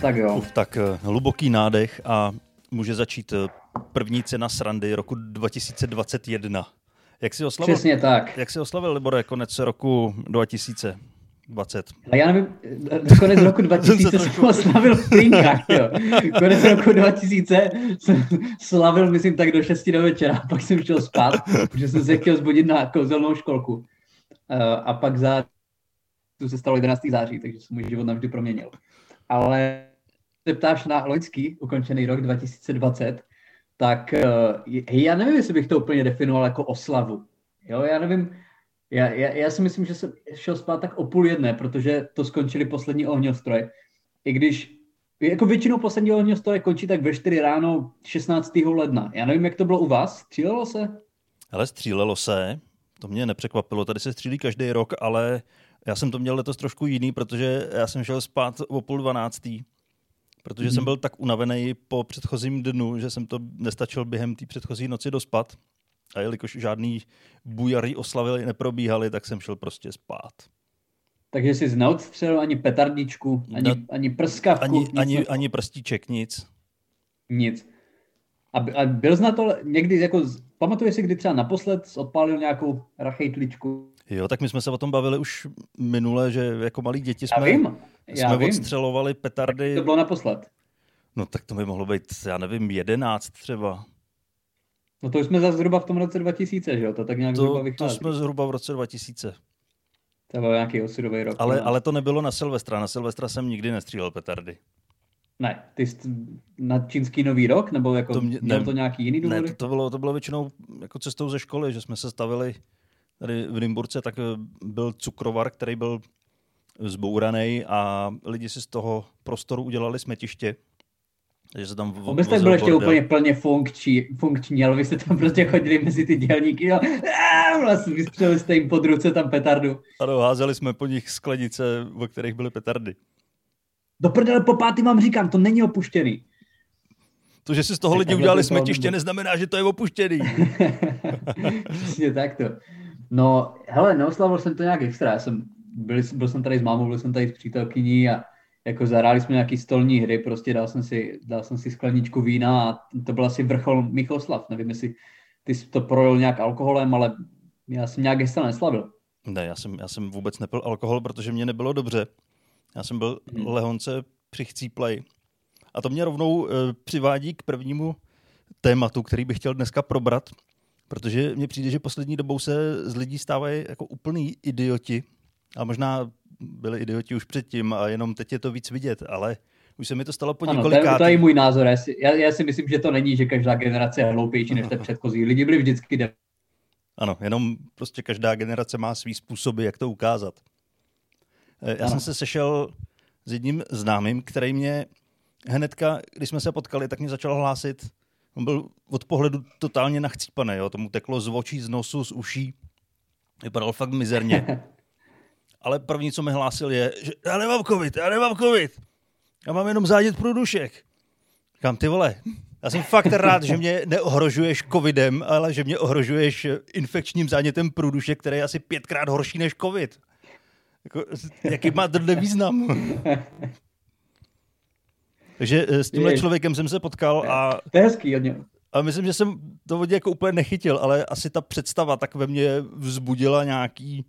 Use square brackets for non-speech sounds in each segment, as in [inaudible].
Tak jo. Uf, tak eh, hluboký nádech a může začít eh, první cena srandy roku 2021. Jak si oslavil, Přesně tak. jak si oslavil, Libore, konec roku 2020? A já nevím, konec roku [laughs] 2000 jsem [laughs] oslavil v Plínkách, jo. Konec roku 2000 jsem [laughs] slavil, myslím, tak do 6 do večera, pak jsem šel spát, protože jsem se chtěl zbudit na kouzelnou školku. Eh, A pak za to se stalo 11. září, takže se můj život navždy proměnil. Ale se ptáš na loňský ukončený rok 2020, tak eh, já nevím, jestli bych to úplně definoval jako oslavu. Jo, já nevím, já, já, já si myslím, že jsem šel spát tak o půl jedné, protože to skončili poslední ohňostroje. I když jako většinou poslední ohňostroje končí tak ve 4 ráno 16. ledna. Já nevím, jak to bylo u vás. Střílelo se? Ale střílelo se, to mě nepřekvapilo, tady se střílí každý rok, ale já jsem to měl letos trošku jiný, protože já jsem šel spát o půl dvanáctý, protože mm. jsem byl tak unavený po předchozím dnu, že jsem to nestačil během té předchozí noci dospat. A jelikož žádný bujarý oslavy neprobíhaly, tak jsem šel prostě spát. Takže jsi neodstřelil ani petardičku, ani, No, ani prskavku, Ani, nic ani, ani prstíček, nic. Nic. A, a byl jsi na to někdy, jako, pamatuješ si, kdy třeba naposled odpálil nějakou rachejtličku? Jo, tak my jsme se o tom bavili už minule, že jako malí děti Já jsme, vím, já jsme vím. odstřelovali petardy. To bylo naposled. No tak to by mohlo být, já nevím, jedenáct třeba. No to už jsme zase zhruba v tom roce 2000, že jo? To tak nějak zhruba To, to vychází. jsme zhruba v roce 2000. To byl nějaký osudový rok. Ale, no. ale to nebylo na Silvestra. Na Silvestra jsem nikdy nestřílel petardy. Ne, ty jsi na čínský nový rok, nebo jako To to mě- mě, měl ne- to nějaký jiný důvody? Ne, to, to, bylo, to bylo většinou jako cestou ze školy, že jsme se stavili tady v Nymburce, tak eh, byl cukrovar, který byl zbouraný a lidi si z toho prostoru udělali smetiště. Takže se tam vo- Vůbec tak byl ještě úplně plně funkční, funkční, ale vy jste tam prostě chodili mezi ty dělníky a, a vlastně vystřelili jste jim pod ruce tam petardu. Ano, házeli jsme po nich sklenice, o kterých byly petardy. Do prdele po pátý vám říkám, to není opuštěný. To, že si z toho Tak lidi udělali to bylo smetiště, neznamená, že to je opuštěný. [laughs] Přesně takto. No, hele, neoslavil jsem to nějak extra. Já jsem, byl, byl jsem tady s mámou, byl jsem tady s přítelkyní a jako zahráli jsme nějaký stolní hry, prostě dal jsem si, dal jsem si skleničku vína a to byl asi vrchol mých oslav. Nevím, jestli ty jsi to projel nějak alkoholem, ale já jsem nějak extra neslavil. Ne, já jsem, já jsem vůbec nepil alkohol, protože mě nebylo dobře. Já jsem byl Hmm. lehonce přichcíplej. A to mě rovnou e, přivádí k prvnímu tématu, který bych chtěl dneska probrat, protože mně přijde, že poslední dobou se z lidí stávají jako úplný idioti. A možná byli idioti už předtím a jenom teď je to víc vidět, ale už se mi to stalo po Ano, to je, i můj názor. Já si, já, já si myslím, že to není, že každá generace je hloupější než ta [laughs] předchozí. Lidi byli vždycky de- Ano, jenom prostě každá generace má svý způsoby, jak to ukázat. Eh, Já Ano. jsem se sešel s jedním známým, který mě hnedka, když jsme se potkali, tak mě začal hlásit. On byl od pohledu totálně nachcípaný, jo? tomu teklo z očí, z nosu, z uší. Vypadal fakt mizerně. [laughs] Ale první, co mi hlásil, je, že já nemám covid, já nemám covid. Já mám jenom zánět průdušek. Říkám, ty vole, já jsem fakt rád, že mě neohrožuješ covidem, ale že mě ohrožuješ infekčním zánětem průdušek, který je asi pětkrát horší než covid. Jako, jaký má tohle význam? [laughs] Takže eh, s tímhle člověkem jsem se potkal a, To je hezký od něj. a myslím, že jsem to od něj jako úplně nechytil, ale asi ta představa tak ve mně vzbudila nějaký,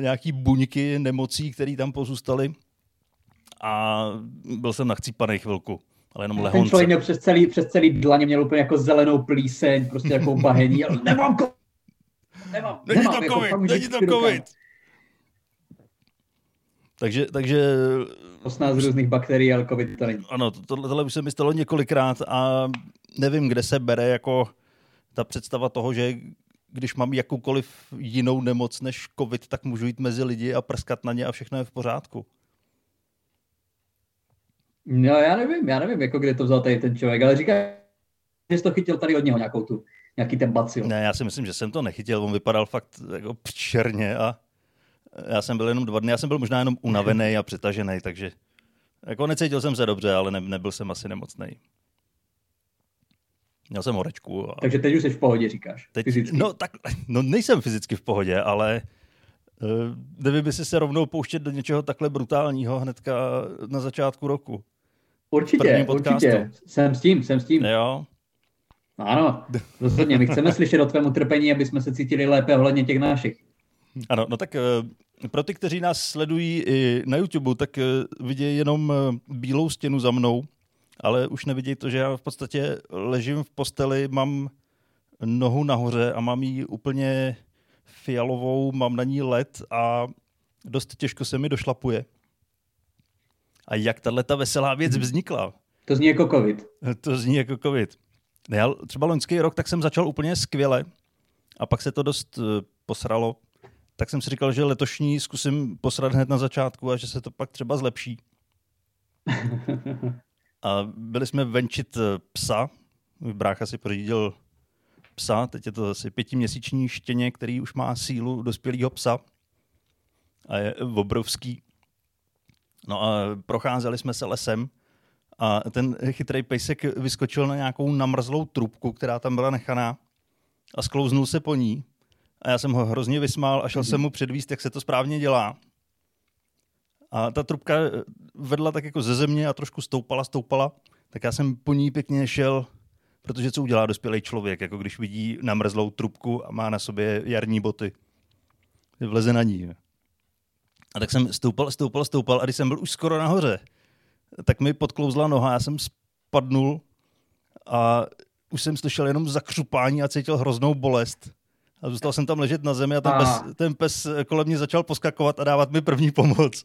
nějaký buňky nemocí, které tam pozůstaly a byl jsem nachcípaný chvilku, ale jenom Ten lehonce. člověk měl přes celý, přes celý dlaně měl úplně jako zelenou plíseň, prostě jako [laughs] bahení. Ale nemám ko- Nemám, Není nemám, to jako covid, fakt není to covid. Takže, takže 18 různých bakterií, ale covid to není. ano, to- tohle, tohle už se mi stalo několikrát a nevím, kde se bere jako ta představa toho, že když mám jakoukoliv jinou nemoc než covid, tak můžu jít mezi lidi a prskat na ně a všechno je v pořádku. No já nevím, já nevím, jako kde to vzal tady ten člověk, ale říká, že jsi to chytil tady od něho nějakou tu, nějaký ten bacil. Ne, já si myslím, že jsem to nechytil, on vypadal fakt jako pčerně a já jsem byl jenom dva dny, já jsem byl možná jenom unavený a přetažený, takže jako necítil jsem se dobře, ale ne, nebyl jsem asi nemocný. Měl jsem horečku. A Takže teď už jsi v pohodě, říkáš. teď, fyzicky. no, tak, no nejsem fyzicky v pohodě, ale uh, nevím, jestli se rovnou pouštět do něčeho takhle brutálního hnedka na začátku roku. Určitě, určitě. Jsem s tím, jsem s tím. Jo. Ano, rozhodně. My chceme slyšet o tvém utrpení, aby jsme se cítili lépe ohledně těch našich. Ano, no tak eh, pro ty, kteří nás sledují i na YouTube, tak eh, vidějí jenom eh, bílou stěnu za mnou, ale už nevidějí to, že já v podstatě ležím v posteli, mám nohu nahoře a mám ji úplně fialovou, mám na ní led a dost těžko se mi došlapuje. A jak tahle ta veselá věc hmm. vznikla? To zní jako covid. To zní jako covid. Já třeba loňský rok, tak jsem začal úplně skvěle a pak se to dost posralo tak jsem si říkal, že letošní zkusím posrat hned na začátku a že se to pak třeba zlepší. A byli jsme venčit eh, psa. Brácha si pořídil psa, teď je to asi pětiměsíční štěně, který už má sílu dospělého psa a je obrovský. No a procházeli jsme se lesem a ten chytrý pejsek vyskočil na nějakou namrzlou trubku, která tam byla nechaná a sklouznul se po ní a já jsem ho hrozně vysmál a šel jsem mu předvíst, jak se to správně dělá. A ta trubka vedla tak jako ze země a trošku stoupala, stoupala, tak já jsem po ní pěkně šel, protože co udělá dospělý člověk, jako když vidí namrzlou trubku a má na sobě jarní boty. Vleze na ní. A tak jsem stoupal, stoupal, stoupal a když jsem byl už skoro nahoře, tak mi podklouzla noha, já jsem spadnul a už jsem slyšel jenom zakřupání a cítil hroznou bolest. A zůstal jsem tam ležet na zemi a ten, a... Pes, ten pes kolem mě začal poskakovat a dávat mi první pomoc.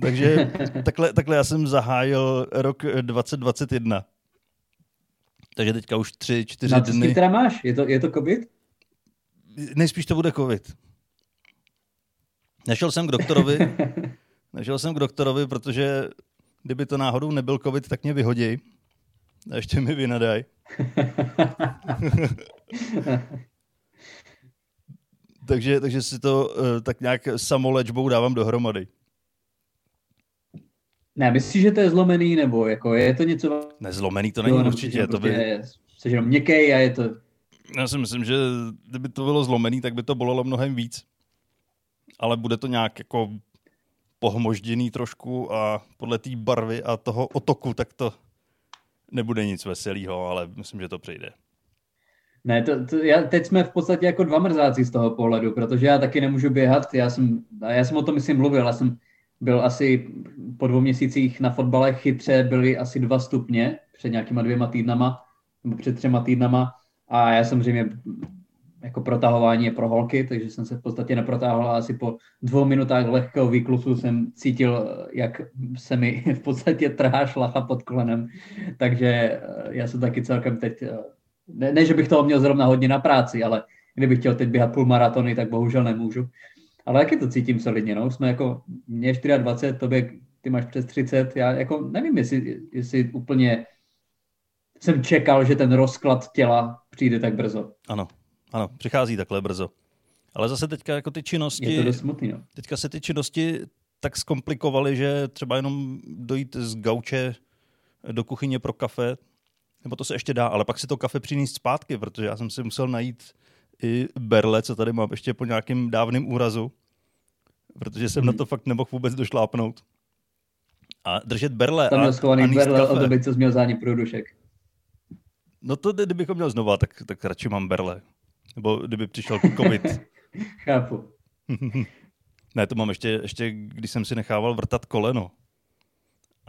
Takže takhle, takhle já jsem zahájil rok 2021. Takže teďka už tři, čtyři no, dny. teda máš? Je to, je to covid? Nejspíš to bude covid. Nešel jsem k doktorovi, [laughs] nešel jsem k doktorovi, protože kdyby to náhodou nebyl covid, tak mě vyhodí. A ještě mi vynadaj. [laughs] [laughs] takže, takže si to uh, tak nějak samolečbou dávám dohromady. Ne, myslíš, že to je zlomený, nebo jako je to něco... Nezlomený to není no, určitě. To by... Jsi jenom měkký a je to... Já si myslím, že kdyby to bylo zlomený, tak by to bolelo mnohem víc. Ale bude to nějak jako pohmožděný trošku a podle té barvy a toho otoku, tak to nebude nic veselého, ale myslím, že to přejde. Ne, to, to, já, teď jsme v podstatě jako dva mrzáci z toho pohledu, protože já taky nemůžu běhat. Já jsem, já jsem o tom myslím mluvil, já jsem byl asi po dvou měsících na fotbale chytře, byly asi dva stupně před nějakýma dvěma týdnama, nebo před třema týdnama a já samozřejmě jako protahování je pro holky, takže jsem se v podstatě neprotáhl asi po dvou minutách lehkého výklusu jsem cítil, jak se mi [laughs] v podstatě trhá šlacha pod kolenem, takže eh, já jsem taky celkem teď, eh, ne, ne že bych toho měl zrovna hodně na práci, ale kdybych chtěl teď běhat půl maratony, tak bohužel nemůžu. Ale jaký to cítím solidně, no? Jsme jako, mě 24, tobě, ty máš přes 30, já jako nevím, jestli, jestli úplně jsem čekal, že ten rozklad těla přijde tak brzo. Ano, ano, přichází takhle brzo. Ale zase teďka jako ty činnosti... Je to smutný, no. Teďka se ty činnosti tak zkomplikovaly, že třeba jenom dojít z gauče do kuchyně pro kafe, nebo to se ještě dá, ale pak si to kafe přinést zpátky, protože já jsem si musel najít i berle, co tady mám ještě po nějakém dávném úrazu, protože jsem hmm. na to fakt nemohl vůbec došlápnout. A držet berle Tam měl schovaný berle od doby, co jsi měl zánik průdušek. No to kdybychom měl znova, tak, tak radši mám berle. Nebo kdyby přišel covid. [laughs] Chápu. [laughs] ne, to mám ještě, ještě, když jsem si nechával vrtat koleno.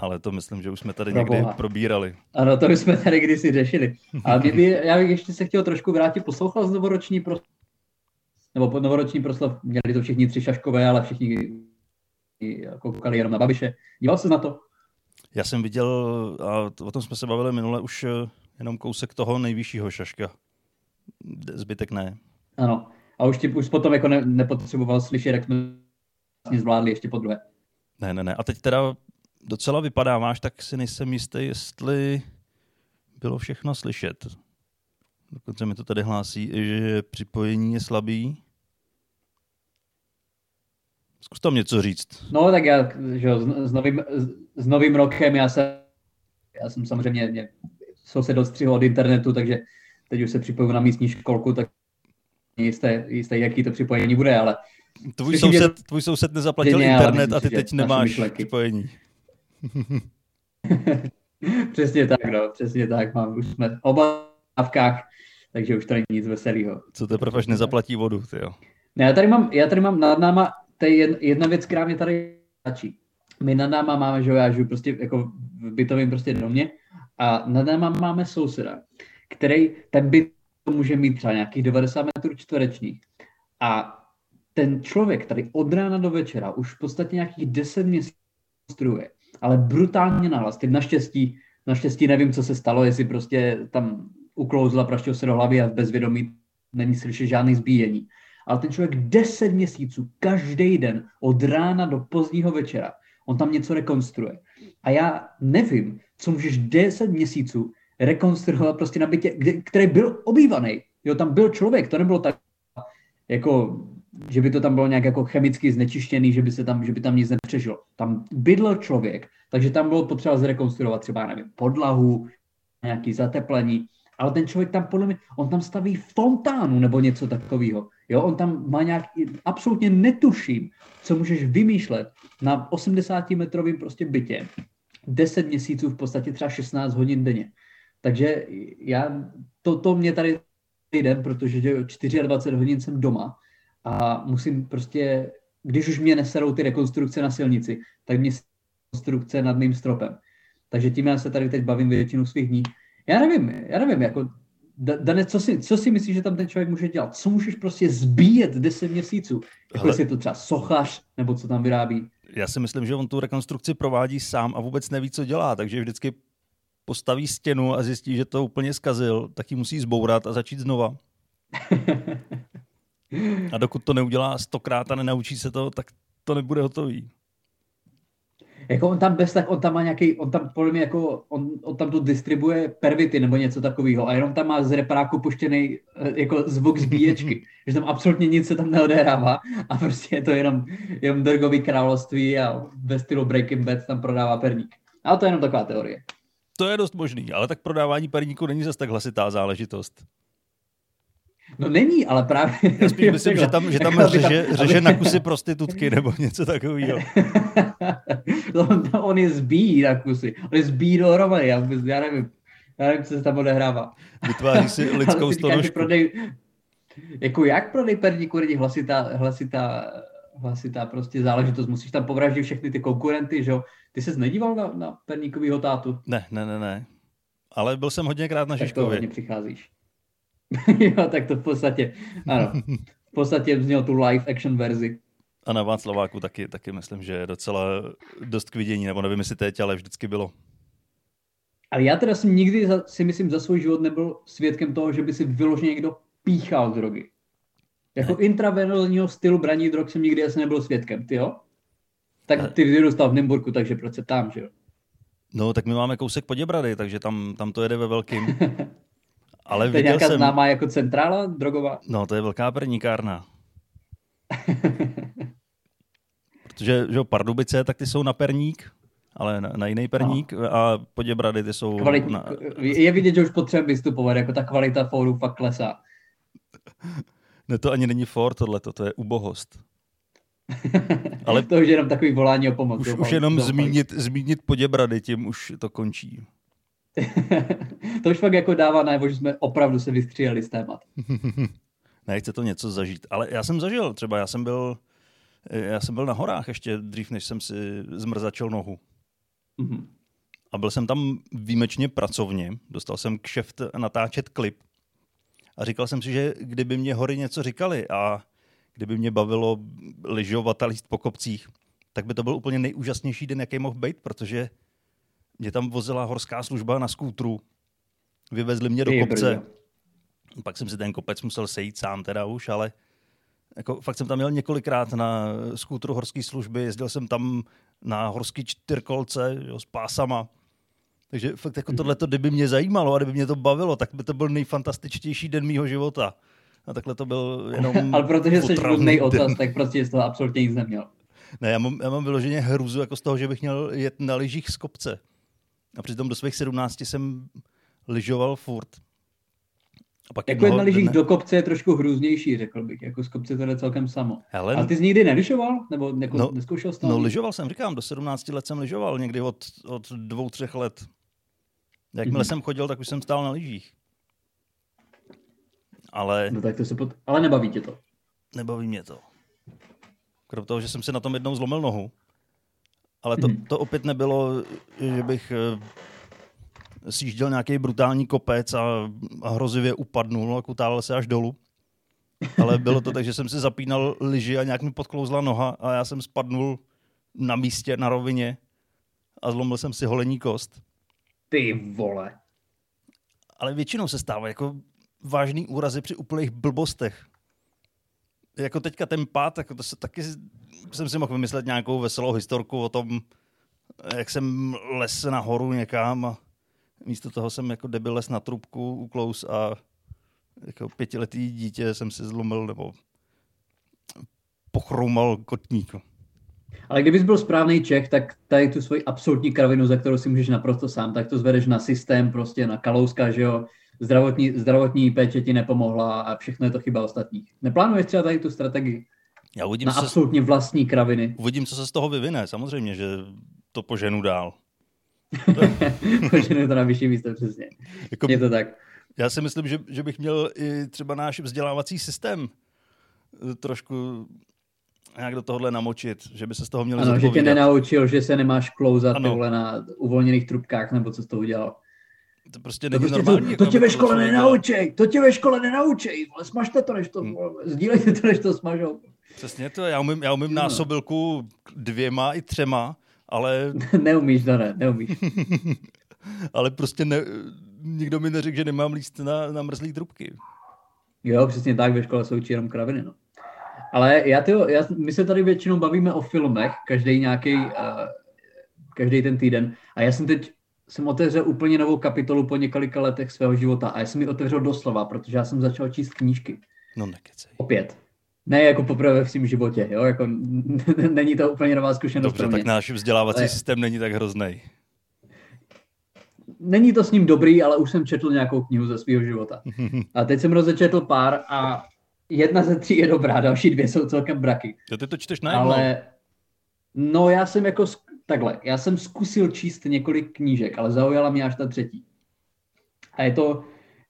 Ale to myslím, že už jsme tady někdy Boha. probírali. Ano, to už jsme tady kdysi řešili. A mě by, já bych ještě se chtěl trošku vrátit, poslouchal z novoroční proslov, nebo novoroční proslov, měli to všichni tři šaškové, ale všichni koukali jenom na Babiše. Díval se na to? Já jsem viděl, a o tom jsme se bavili minule, už eh, jenom kousek toho nejvyššího šaška zbytek ne. Ano. A už, ti, už potom jako ne, nepotřeboval slyšet, jak jsme vlastně zvládli ještě po druhé. Ne, ne, ne. A teď teda docela vypadáváš, tak si nejsem jistý, jestli bylo všechno slyšet. Dokonce mi to tady hlásí, že připojení je slabý. Zkus tam něco říct. No tak já, že jo, s, s, novým, s novým rokem já jsem, já jsem samozřejmě mě, soused odstřihl od internetu, takže teď už se připoju na místní školku, tak jisté, jisté, jaký to připojení bude, ale... Tvůj soused, tvůj soused nezaplatil internet a ty teď nemáš připojení. [laughs] přesně tak, no, přesně tak. Mám, už jsme oba v takže už to není nic veselého. Co teprve až nezaplatí vodu, ty jo. Ne, já tady mám, já tady mám nad náma, to je jedna věc, která mě tady stačí. My nad náma máme, že já žiju prostě jako v bytovém prostě domě a nad náma máme souseda, který ten byt může mít třeba nějakých 90 metrů čtverečních. A ten člověk tady od rána do večera už v podstatě nějakých 10 měsíců konstruuje, ale brutálně nahlas. Teď naštěstí, naštěstí nevím, co se stalo, jestli prostě tam uklouzla praštil se do hlavy a bezvědomí není slyšet žádný zbíjení. Ale ten člověk 10 měsíců, každý den, od rána do pozdního večera, on tam něco rekonstruuje. A já nevím, co můžeš 10 měsíců rekonstruovat prostě na bytě, kde, který byl obývaný. Jo, tam byl člověk, to nebylo tak, jako, že by to tam bylo nějak jako chemicky znečištěný, že by, se tam, že by tam nic nepřežilo. Tam bydlel člověk, takže tam bylo potřeba zrekonstruovat třeba, nevím, podlahu, nějaký zateplení, ale ten člověk tam podle mě, on tam staví fontánu nebo něco takového. Jo, on tam má nějak, absolutně netuším, co můžeš vymýšlet na 80 metrovém prostě bytě. 10 měsíců, v podstatě třeba 16 hodin denně. Takže já, to, to mě tady den, protože 24 hodin jsem doma a musím prostě, když už mě neserou ty rekonstrukce na silnici, tak mě rekonstrukce nad mým stropem. Takže tím já se tady teď bavím většinu svých dní. Já nevím, já nevím, jako Dane, co si, co si myslíš, že tam ten člověk může dělat? Co můžeš prostě zbíjet 10 měsíců? Jako jestli je to třeba sochař, nebo co tam vyrábí? Já si myslím, že on tu rekonstrukci provádí sám a vůbec neví, co dělá, takže vždycky postaví stěnu a zjistí, že to úplně zkazil, tak ji musí zbourat a začít znova. [laughs] a dokud to neudělá stokrát a nenaučí se to, tak to nebude hotový. Jako on tam bez tak, on tam má nějaký, on tam podle mě jako, on, on tam tu distribuje pervity nebo něco takového a jenom tam má z repráku puštěný eh, jako zvuk zbíječky, [laughs] že tam absolutně nic se tam neodehrává a prostě je to jenom, jenom drgový království a ve stylu Breaking Bad tam prodává perník. Ale to je jenom taková teorie. To je dost možný, ale tak prodávání perníku není zase tak hlasitá záležitost. No není, ale právě... Já spíš myslím, že tam, že tam [laughs] jako, řeže, tam, řeže na kusy prostitutky nebo něco takového. [laughs] on, on je zbíjí na kusy. On je zbíjí dohromady. Já, já nevím. Já nevím, co se tam odehrává. Vytváří si [laughs] lidskou stonožku. Prodej, jako jak prodej perníku není hlasitá, hlasitá, hlasitá prostě záležitost. Musíš tam povraždit všechny ty konkurenty, že jo? Ty ses nedíval na, na perníkovýho tátu? Ne, ne, ne, ne. Ale byl jsem hodně krát na Žižkově. Tak to hodně přicházíš. [laughs] jo, tak to v podstatě, ano. [laughs] V podstatě vzněl tu live action verzi. A na Václaváku taky, taky myslím, že je docela dost k vidění, nebo nevím, jestli teď, ale vždycky bylo. Ale já teda jsem nikdy za, si myslím za svůj život nebyl svědkem toho, že by si vyloženě někdo píchal drogy. Jako ne. intravenozního stylu braní drog jsem nikdy asi nebyl svědkem, ty jo? Tak ne. ty vyrůstal v Nymburku, takže proč se tam, že jo? No, tak my máme kousek Poděbrady, takže tam, tam to jede ve velkým. [laughs] Ale to je nějaká jsem... známá jako centrála drogová? No, to je velká perníkárna. [laughs] Protože že Pardubice, tak ty jsou na perník, ale na, na jiný perník no. a Poděbrady ty jsou... Kvalit... Na... Je vidět, že už potřebujeme vystupovat, jako ta kvalita fóru fakt klesá. [laughs] Ne, to ani není for tohle, to je ubohost. [laughs] Ale to už je jenom takový volání o pomoc. Už, už jenom zmínit, zmínit Poděbrady, tím už to končí. [laughs] to už fakt jako dává najevo, že jsme opravdu se vystříjeli z témat. [laughs] ne, chce to něco zažít. Ale já jsem zažil, třeba já jsem byl, já jsem byl na horách ještě dřív, než jsem si zmrzačil nohu. Mm-hmm. A byl jsem tam výjimečně pracovně, dostal jsem kšeft natáčet klip. A říkal jsem si, že kdyby mě hory něco říkali a kdyby mě bavilo lyžovat a líst po kopcích, tak by to byl úplně nejúžasnější den, jaký mohl být, protože mě tam vozila horská služba na skútru, vyvezli mě do kopce. Pak jsem si ten kopec musel sejít sám teda už, ale jako, fakt jsem tam měl několikrát na skútru horské služby, jezdil jsem tam na horský čtyřkolce jo, s pásama. Takže fakt jako tohle, kdyby mě zajímalo a kdyby mě to bavilo, tak by to byl nejfantastičtější den mýho života. A takhle to byl jenom [laughs] Ale protože jsi nudný otaz, tak prostě z toho absolutně nic neměl. Ne, já mám, já mám vyloženě hruzu jako z toho, že bych měl jet na lyžích z kopce. A přitom do svých 17 jsem lyžoval furt. A pak jako na lyžích do kopce je trošku hrůznější, řekl bych. Jako z kopce to jde celkem samo. Helen... A ty jsi nikdy neližoval? Nebo jako no, neskoušel jsi No, lyžoval jsem, říkám, do 17 let jsem lyžoval, někdy od, od dvou, třech let. Jakmile mm-hmm. jsem chodil, tak už jsem stál na lyžích. Ale... No tak to se pot... Ale nebaví tě to. Nebaví mě to. Kromě toho, že jsem si na tom jednou zlomil nohu. Ale to, mm-hmm. to opět nebylo, že bych eh, sjížděl nějaký brutální kopec a, a hrozivě upadnul a kutálel se až dolů. Ale bylo to tak, že jsem si zapínal lyži a nějak mi podklouzla noha a já jsem spadnul na místě, na rovině a zlomil jsem si holení kost. Ty vole. Ale většinou se stává jako vážný úrazy při úplných blbostech. Jako teďka ten pád, jako to se taky jsem si mohl vymyslet nějakou veselou historku o tom, jak jsem les nahoru někam a místo toho jsem jako debil les na trubku uklous a jako pětiletý dítě jsem si zlomil nebo pochroumal kotník. Ale kdybys byl správný Čech, tak tady tu svoji absolutní kravinu, za kterou si můžeš naprosto sám, tak to zvedeš na systém, prostě na kalouska, že jo, zdravotní, zdravotní péče ti nepomohla a všechno je to chyba ostatních. Neplánuješ třeba tady tu strategii? Já uvidím, na absolutně se... vlastní kraviny. Uvidím, co se z toho vyvine. Samozřejmě, že to poženu dál. [laughs] poženu to na vyšší místo, přesně. Jako, je to tak. Já si myslím, že, že bych měl i třeba náš vzdělávací systém eh, trošku nějak do tohohle namočit, že by se z toho měli Ano, že tě nenaučil, že se nemáš klouzat na uvolněných trubkách, nebo co z toho udělal. To prostě není to prostě normální. To, jako to tě ve škole nenaučej, to tě ve škole nenaučej, ale smažte to, než to, hmm. sdílejte to, než to smažou. Přesně to, já umím, já umím no. násobilku dvěma i třema, ale... [laughs] neumíš, to ne, neumíš. [laughs] ale prostě ne, nikdo mi neřekl, že nemám líst na, na mrzlý trubky. Jo, přesně tak, ve škole jsou učí jenom kraviny, no. Ale já, tyjo, já, my se tady většinou bavíme o filmech, každý nějaký, uh, každý ten týden. A já jsem teď jsem otevřel úplně novou kapitolu po několika letech svého života a já jsem ji otevřel doslova, protože já jsem začal číst knížky. No nekecej. Opět. Ne jako poprvé v svém životě, jo, jako [laughs] není to úplně nová zkušenost Dobře, tak náš vzdělávací ale... systém není tak hrozný. Není to s ním dobrý, ale už jsem četl nějakou knihu ze svého života. [laughs] A teď jsem rozečetl pár a jedna ze tří je dobrá, další dvě jsou celkem braky. Jo, ty to čteš najednou. Ale no já jsem jako takhle, já jsem zkusil číst několik knížek, ale zaujala mě až ta třetí. A je to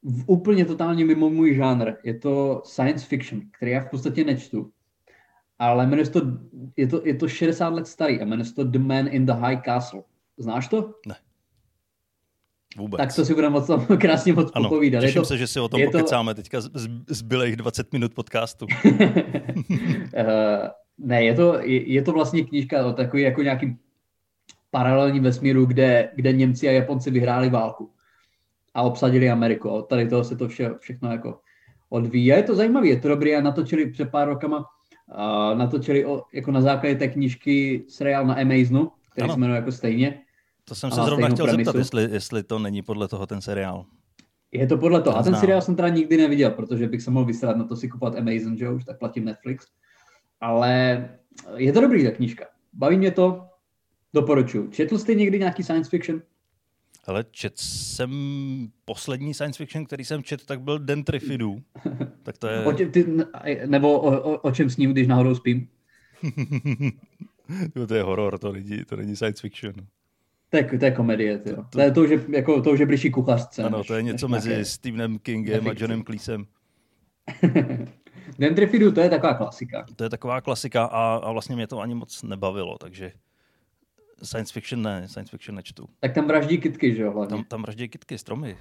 v úplně totálně mimo můj žánr. Je to science fiction, který já v podstatě nečtu. Ale jmenuje to, je to, je to 60 let starý a jmenuje to The Man in the High Castle. Znáš to? Ne. Vůbec. Tak to si budeme moc [laughs] krásně moc ano, popovídat. Těším to, se, že si o tom pokecáme to... teďka zbylých 20 minut podcastu. uh, [laughs] ne, je to, je, je to vlastně knížka o takový jako nějaký paralelní vesmíru, kde, kde Němci a Japonci vyhráli válku a obsadili Ameriku. A tady toho se to vše, všechno jako odvíjí. A je to zajímavé, je to dobrý a natočili před pár rokama, a natočili o, jako na základě té knížky seriál na Amazonu, který ano. se jmenuje jako stejně. To jsem se zrovna chtěl premisu. zeptat, jestli, jestli to není podle toho ten seriál. Je to podle toho. A ten seriál jsem teda nikdy neviděl, protože bych se mohl vysrat na to si kupovat Amazon, že už tak platím Netflix. Ale je to dobrý ta knížka. Baví mě to, doporučuji. Četl jste někdy nějaký science fiction? Ale čet jsem poslední science fiction, který jsem čet, tak byl Den Trifidů. [laughs] tak to je... O tě, ty, nebo o, o, o čem sním, když náhodou spím? [laughs] to je horor, to není, to není science fiction. Je, to je komedie, to, to, to, je to, že, jako, to, že blíží kuchařce. Ano, než, to je něco mezi nějaké... Stephenem Kingem a Johnem Cleesem. [laughs] Den Trifidů, to je taková klasika. To je taková klasika a, a vlastně mě to ani moc nebavilo, takže Science fiction ne, science fiction nečtu. Tak tam vraždí kitky, že jo? Hlavně. Tam, tam vraždí kitky, stromy.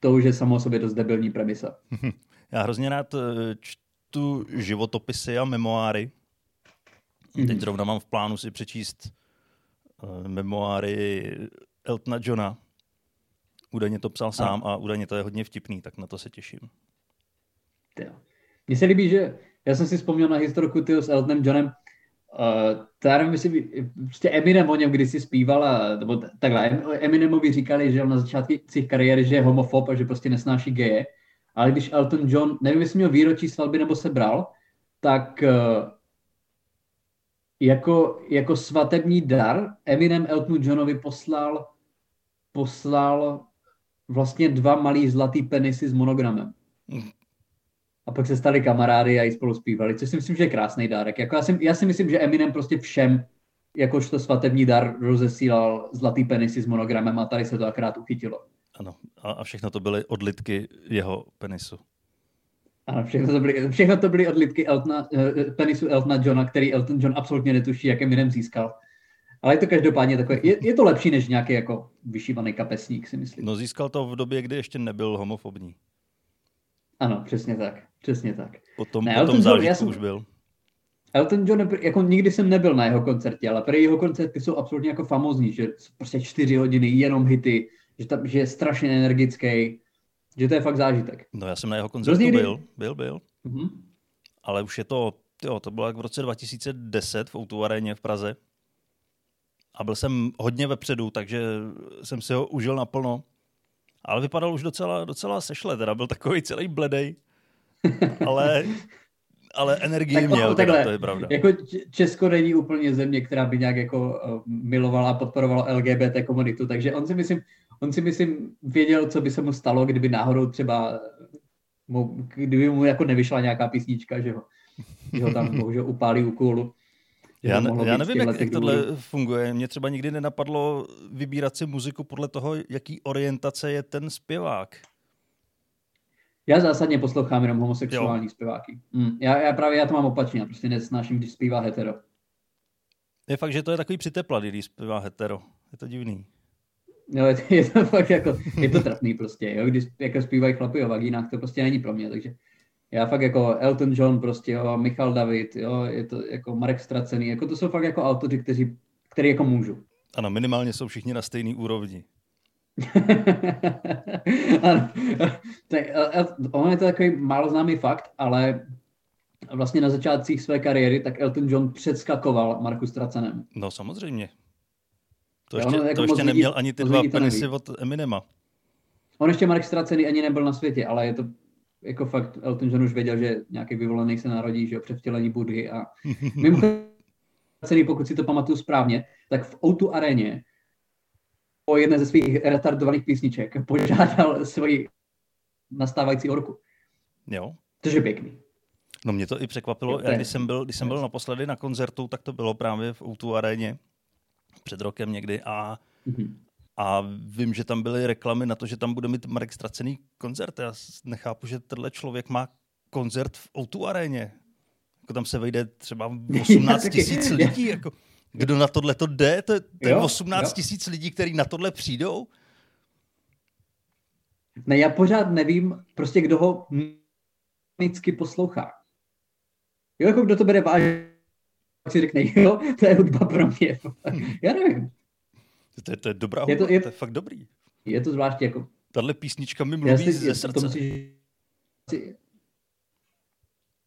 To už je samo o sobě dost debilní premisa. [laughs] Já hrozně rád eh, čtu životopisy a memoáry. Mm-hmm. Teď zrovna mám v plánu si přečíst uh, memoáry Eltona Johna. Údajně to psal a. sám a údajně to je hodně vtipný, tak na to se těším. Mně se líbí, že já jsem si vzpomněl na historku s Eltonem Johnem, Uh, nevím, jestli prostě Eminem o něm kdysi zpíval a, nebo takhle, Eminemovi říkali, že na začátku svých kariéry, že je homofob a že prostě nesnáší geje, ale když Elton John, nevím, jestli měl výročí svatby nebo se bral, tak uh, jako, jako svatební dar Eminem Eltonu Johnovi poslal poslal vlastně dva malý zlatý penisy s monogramem. A pak se stali kamarády a i spolu zpívali, což si myslím, že je krásný dárek. Jako já, si, já si myslím, že Eminem prostě všem jakožto svatební dar rozesílal zlatý penisy s monogramem a tady se to akrát uchytilo. Ano, a všechno to byly odlitky jeho penisu. Ano, všechno to byly, všechno to byly odlitky Eltona, eh, penisu Eltona Johna, který Elton John absolutně netuší, jak Eminem získal. Ale je to každopádně takové, je, je to lepší než nějaký jako vyšívaný kapesník, si myslím. No získal to v době, kdy ještě nebyl homofobní. Ano, přesně tak, přesně tak. Potom, ne, potom zážitku já jsem, už byl. Elton John, jako nikdy jsem nebyl na jeho koncertě, ale pro jeho koncerty jsou absolutně jako famózní, že prostě čtyři hodiny jenom hity, že, tam, že je strašně energický, že to je fakt zážitek. No já jsem na jeho koncertu někdy... byl, byl, byl. Mm-hmm. Ale už je to, jo, to bylo jak v roce 2010 v Outu aréně v Praze. A byl jsem hodně vepředu, takže jsem si ho užil naplno. Ale vypadal už docela, docela sešle, teda byl takový celý bledej. [laughs] Ale ale energii tak, měl, takhle, teda, to je pravda. Jako Česko není úplně země, která by nějak jako uh, milovala a podporovala LGBT komunitu, takže on si myslím, on si myslím věděl, co by se mu stalo, kdyby náhodou třeba mu, kdyby mu jako nevyšla nějaká písnička, že ho, že ho tam [laughs] bohužel upálí u kůlu. Já, ne, já nevím, jak, jak tohle důvodů. funguje. Mně třeba nikdy nenapadlo vybírat si muziku podle toho, jaký orientace je ten zpěvák. Já zásadně poslouchám jenom homosexuální jo. zpěváky. Mm. Já, já právě já to mám opačně, já prostě nesnáším, když zpívá hetero. Je fakt, že to je takový přitepladý, když zpívá hetero. Je to divný. No, je [laughs] to, je to fakt jako, je to trapný prostě, jo, když jako zpívají chlapy o vagínách, to prostě není pro mě, takže já fakt jako Elton John prostě, jo, Michal David, jo, je to jako Marek Stracený, jako to jsou fakt jako autoři, kteří, který jako můžu. Ano, minimálně jsou všichni na stejný úrovni. [laughs] tak, on je to takový málo známý fakt, ale vlastně na začátcích své kariéry tak Elton John předskakoval Marku Stracenem. No samozřejmě. To ještě, jako to ještě neměl lidí, ani ty dva penisy od Eminema. On ještě Mark Stracený ani nebyl na světě, ale je to jako fakt, Elton John už věděl, že nějaký vyvolený se narodí, že jo, převtělení Budhy a [laughs] mimochodem, pokud si to pamatuju správně, tak v O2 aréně o jedné ze svých retardovaných písniček požádal svoji nastávající orku. Jo. Což je pěkný. No mě to i překvapilo, já, když jsem byl, když jsem byl naposledy na koncertu, tak to bylo právě v O2 aréně před rokem někdy a, mm-hmm. A vím, že tam byly reklamy na to, že tam bude mít Marek ztracený koncert. Já nechápu, že tenhle člověk má koncert v O2 aréně. Jako tam se vejde třeba [laughs] 18 tisíc lidí. Jako. Kdo na tohle to jde? To, to je 18 tisíc lidí, kteří na tohle přijdou? Ne, já pořád nevím, prostě kdo ho vždycky poslouchá. Jo, jako kdo to bere vážně, si řekne, jo, to je hudba pro mě. [laughs] já nevím. To je, to je dobrá je to, je, to je fakt dobrý. Je to zvláště jako... Tahle písnička mi mluví si, ze srdce. Musí,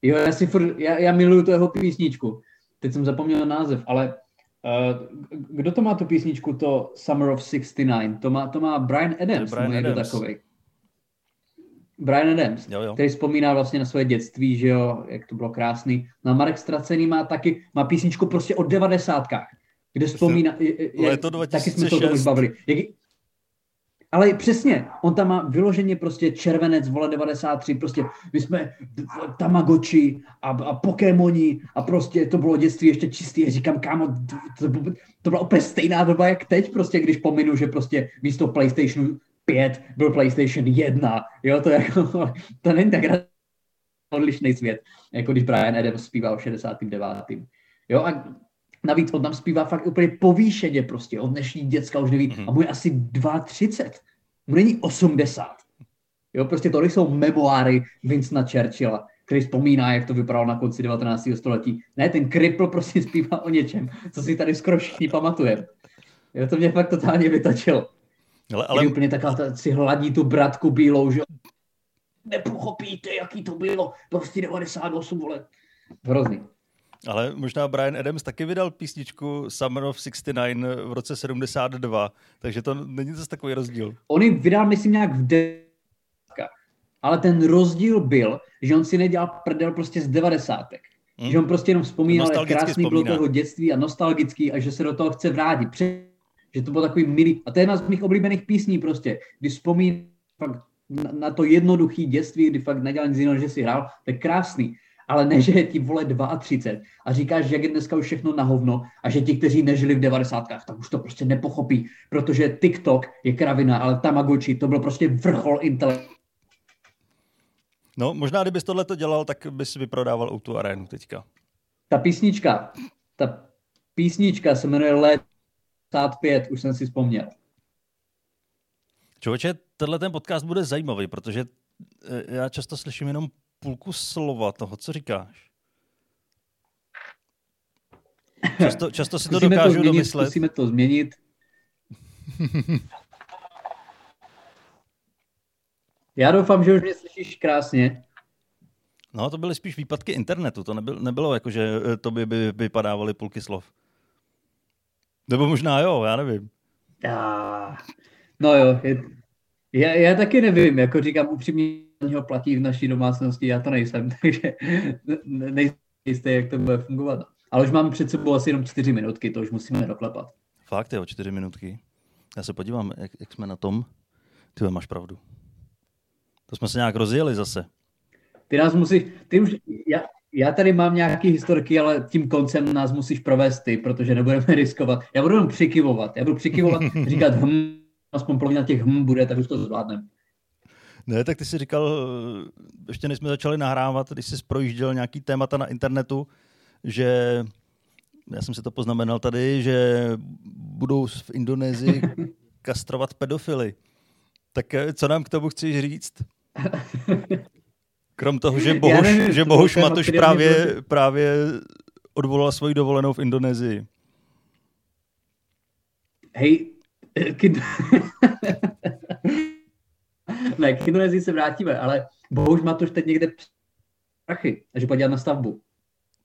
jo, já si furt, já, já miluju tu jeho písničku. Teď jsem zapomněl název, ale Uh, kdo to má tu písničku, to Summer of 69? To má, to má Brian Adams, Brian Adams. takový. Brian Adams, jo, jo. který vzpomíná vlastně na svoje dětství, že jo, jak to bylo krásný. No a Marek Stracený má taky, má písničku prostě od devadesátkách, kde vzpomíná, je, to 2006. taky jsme se o tom bavili. Jak, ale přesně, on tam má vyloženě prostě červenec, vole 93, prostě my jsme Tamagotchi a, a Pokémoni a prostě to bylo dětství ještě čistý. Říkám, kámo, to, to, to byla úplně stejná doba jak teď, prostě když pominu, že prostě místo PlayStationu 5 byl PlayStation 1, jo, to, jako, to není tak odlišný svět, jako když Brian Adams zpíval v 69. Jo, a Navíc on tam zpívá fakt úplně povýšeně prostě, od dnešní děcka už neví. Mm-hmm. A mu je asi 2,30. Mu není 80. Jo, prostě to jsou memoáry Vincenta Churchilla, který vzpomíná, jak to vypadalo na konci 19. století. Ne, ten kripl prostě [laughs] zpívá o něčem, co si tady skoro všichni pamatujeme. Jo, to mě fakt totálně vytočilo. Ale, ale... úplně taková, ta, si hladí tu bratku bílou, že nepochopíte, jaký to bylo, prostě 98, vole. Hrozný. Ale možná Brian Adams taky vydal písničku Summer of 69 v roce 72, takže to není zase takový rozdíl. On ji vydal, myslím, nějak v devátkách. Ale ten rozdíl byl, že on si nedělal prdel prostě z devadesátek. Hmm. Že on prostě jenom vzpomínal, jak krásný vzpomíná. byl toho dětství a nostalgický a že se do toho chce vrátit. že to bylo takový milý, a to je jedna z mých oblíbených písní prostě, když vzpomínám fakt na, na to jednoduché dětství, kdy fakt nedělal nic jiného, že si hrál, to je krásný, ale ne, že je ti vole 32 a říkáš, že jak je dneska už všechno na hovno a že ti, kteří nežili v 90. tak už to prostě nepochopí, protože TikTok je kravina, ale Tamagotchi to byl prostě vrchol intelektu. No, možná kdybys tohle to dělal, tak bys vyprodával tu arénu teďka. Ta písnička, ta písnička se jmenuje Let 5, už jsem si vzpomněl. Člověče, tenhle ten podcast bude zajímavý, protože eh, já často slyším jenom půlku slova toho, co říkáš. [laughs] Často, často si to musíme dokážu to změnit, domyslet. Musíme to změnit. Já doufám, že už mě slyšíš krásně. No, to byly spíš výpadky internetu. To nebylo, nebylo jako, že eh, to by, by vypadávaly půlky slov. Nebo možná jo, já nevím. Já, no jo, je, já, já taky nevím, jako říkám upřímně, ho platí v naší domácnosti, já to nejsem, [laughs] takže nejsem jistý, jak to bude fungovat. Ale už máme před sebou asi jenom čtyři minutky, to už musíme doklepat. Fakt jo, čtyři minutky. Já se podívám, jak, jak jsme na tom. Ty máš pravdu. To jsme se nějak rozjeli zase. Ty nás musíš, ty už, já, já tady mám nějaký historky, ale tím koncem nás musíš provést ty, protože nebudeme riskovat. Já budu jenom přikivovat. Já budu přikivovat, [laughs] říkat hm, aspoň polovina těch hm bude, tak už to zvládneme. Ne, tak ty jsi říkal, ještě než jsme začali nahrávat, když jsi projížděl nějaký témata na internetu, že já jsem si to poznamenal tady, že budou v Indonésii [laughs] kastrovat pedofily. Tak eh, co nám k tomu chceš říct? Krom toho, že Bohuš, nevím, že Bohuš Matoš právě, právě odvolal svoji dovolenou v Indonésii. Hej, kdy... [laughs] ne, k Indonésii se vrátíme, ale Bohuš Matoš teď někde prachy, že dělat na stavbu.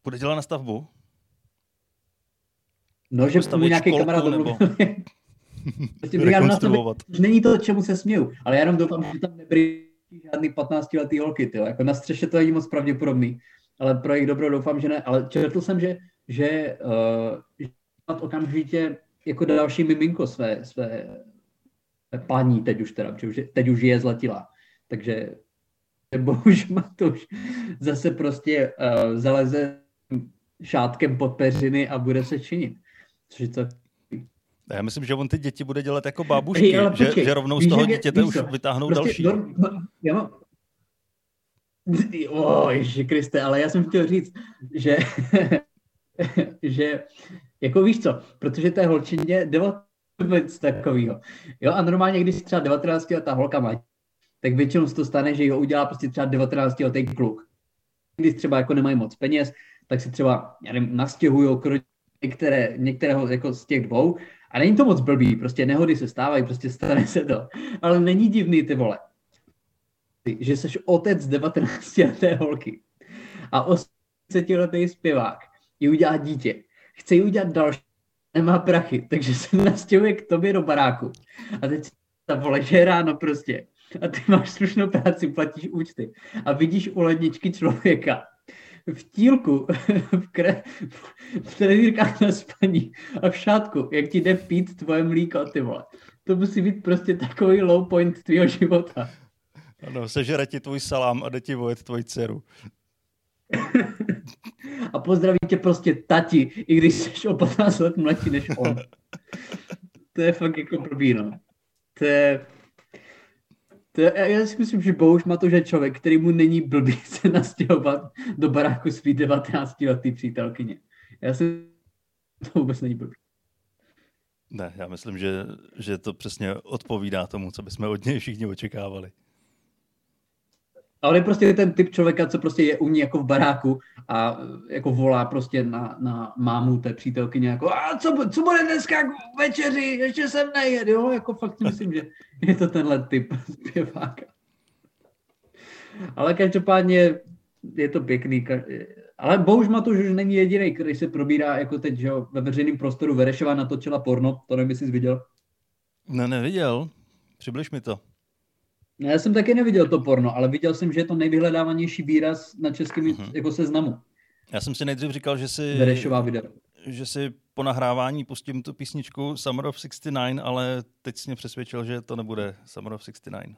Bude dělat na stavbu? No, že mu nějaký kamarád nebo... [laughs] Prostě není to, čemu se směju, ale já jenom doufám, že tam nebyly žádný 15 letý holky, tyjo. Jako na střeše to není moc pravděpodobný, ale pro jejich dobro doufám, že ne. Ale četl jsem, že, že uh, okamžitě jako další miminko své, své paní, teď už teda, už, teď už je zletila. Takže bohužel [laughs] to už zase prostě uh, zaleze šátkem pod peřiny a bude se činit. Což je to já myslím, že on ty děti bude dělat jako babušky, Ej, že, že rovnou z toho je, dítěte už vytáhnou prostě, další. Do, já mám... O, Ježi Kriste, ale já jsem chtěl říct, že, [laughs] že jako víš co, protože té holčině 19 takového. Jo, a normálně, když třeba 19 letá holka má, tak většinou se to stane, že ho udělá prostě třeba 19 letý kluk. Když třeba jako nemají moc peněz, tak si třeba, nastěhují některé, některého jako z těch dvou a není to moc blbý, prostě nehody se stávají, prostě stane se to. Ale není divný, ty vole, že jsi otec 19 leté holky a 80 letý zpěvák ji udělá dítě. Chce ji udělat další, nemá prachy, takže se nastěhuje k tobě do baráku. A teď ta vole, že ráno prostě. A ty máš slušnou práci, platíš účty. A vidíš u ledničky člověka, v tílku, [laughs] v, kre, v trenýrkách na spaní a v šátku, jak ti jde pít tvoje mlíko, ty vole. To musí být prostě takový low point tvýho života. Ano, sežere ti tvůj salám a jde ti vojet tvoji dceru. [laughs] a pozdraví tě prostě tati, i když jsi o 15 let mladší než on. to je fakt jako blbý, no. To je, to, já si myslím, že Bouš má to, že člověk, který mu není blbý [laughs] se nastěhovat do baráku svý 19 letý přítelkyně. Já si to vůbec není blbý. Ne, já myslím, že, že to přesně odpovídá tomu, co bychom od něj všichni očekávali. A on je prostě ten typ člověka, co prostě je u ní jako v baráku a jako volá prostě na, na mámu té přítelkyně jako a co, co bude dneska k večeři, ještě jsem nejet, jo, jako fakt myslím, že je to tenhle typ zpěváka. Ale každopádně je to pěkný. Ale Bouž Matuš už není jediný, který se probírá jako teď, že jo, ve veřejném prostoru Verešová natočila porno, to nevím, jestli jsi viděl. Ne, neviděl. Přibliž mi to. No, já jsem taky neviděl to porno, ale viděl jsem, že je to nejvyhledávanější výraz na českém uh-huh. jako seznamu. Já jsem si nejdřív říkal, že si... Video. Že si po nahrávání pustím tu písničku Summer of 69, ale teď jsi mě přesvědčil, že to nebude Summer of 69.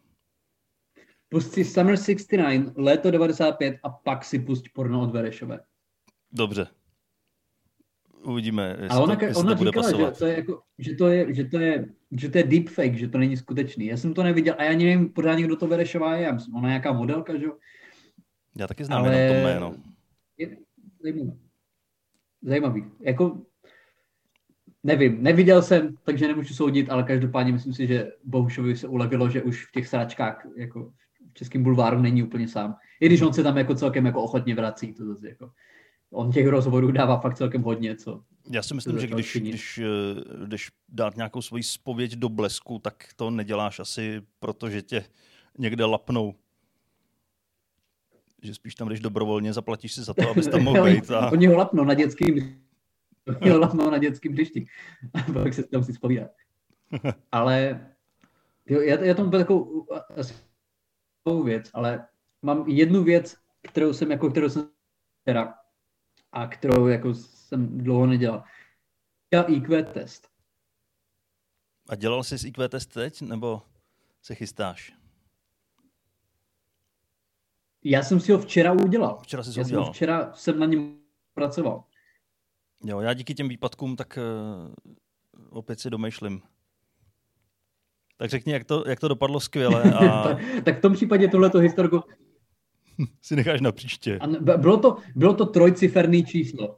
Pust si Summer 69, léto 95 a pak si pust porno od Verešové. Dobře. Uvidíme, jestli a ona, to, jestli ona to bude říkala, pasovat. Že to, je jako, že, to je, že, to je, že to je deepfake, že to není skutečný. Já jsem to neviděl a já nevím pořádně, kdo to Verešová je. Ona je nějaká modelka, že Já taky znám Ale... jenom to jméno. Je zajímavý. Zajímavý. Jako, nevím, neviděl jsem, takže nemůžu soudit, ale každopádně myslím si, že Bohušovi se ulevilo, že už v těch sráčkách jako v českém bulváru není úplně sám. I když on se tam jako celkem jako ochotně vrací, to zase jako on těch rozhovorů dává fakt celkem hodně. Co, Já si myslím, že když, když eh, když dát nějakou svoji spověď do blesku, tak to neděláš asi proto, že tě někde lapnou. Že spíš tam jdeš dobrovolně, zaplatíš si za to, abys tam mohl [laughs] být. A... Oni ho lapnou na dětským Oni ho lapnou na dětským hřišti. A pak se tam si spovídat. [laughs] Ale jo, já, já tomu takovou věc, ale mám jednu věc, kterou jsem, jako, kterou jsem teda a kterou jako jsem dlouho nedělal. Dělal IQ test. A dělal jsi IQ test teď, nebo se chystáš? Já jsem si ho včera udělal. Včera jsi já udělal. Jsem včera jsem na něm pracoval. Jo, já díky těm výpadkům tak uh, opět si domýšlím. Tak řekni, jak to, jak to dopadlo skvěle. A... tak, [laughs] tak v tom případě tohleto historku [laughs] si necháš na příště. A bylo, to, bylo to trojciferný číslo.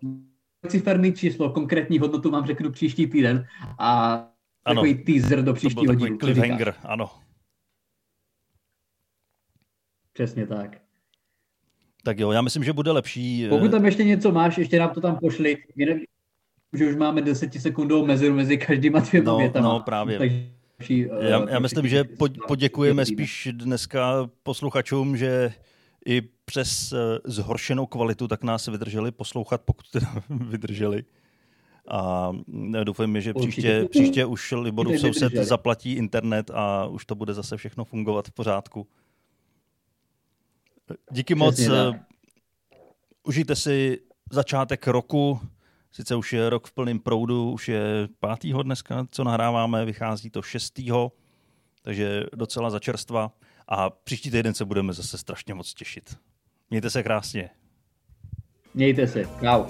Trojciferný číslo, konkrétní hodnotu vám řeknu příští týden a ano, takový teaser do příštího dílu. cliffhanger, ano. Přesně tak. Tak jo, já myslím, že bude lepší. Eh, Pokud tam ještě něco máš, ještě nám to tam pošli. Jinak, že už máme desetisekundovou mezeru mezi každýma dvěma no, větama. No, právě. Takže, já, já myslím, že poděkujeme spíš dneska posluchačům, že i přes eh, zhoršenou kvalitu, tak nás vydrželi poslouchat, pokud teda [laughs] vydrželi. A eh, doufám, že příště, příště už Liborův soused zaplatí internet a už to bude zase všechno fungovat v pořádku. Díky moc. Eh, užijte si začátek roku. Sice už je rok v plném proudu, už je pátýho dneska, co nahráváme, vychází to šestýho, takže docela začerstva. A příští týden se budeme zase strašně moc těšit. Mějte se krásně. Mějte se. Čau.